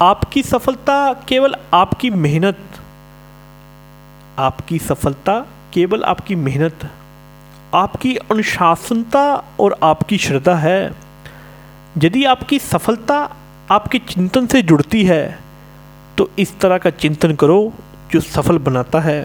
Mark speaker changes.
Speaker 1: आपकी सफलता केवल आपकी मेहनत, आपकी सफलता केवल आपकी मेहनत, आपकी अनुशासनता और आपकी श्रद्धा है। यदि आपकी सफलता आपके चिंतन से जुड़ती है तो इस तरह का चिंतन करो जो सफल बनाता है।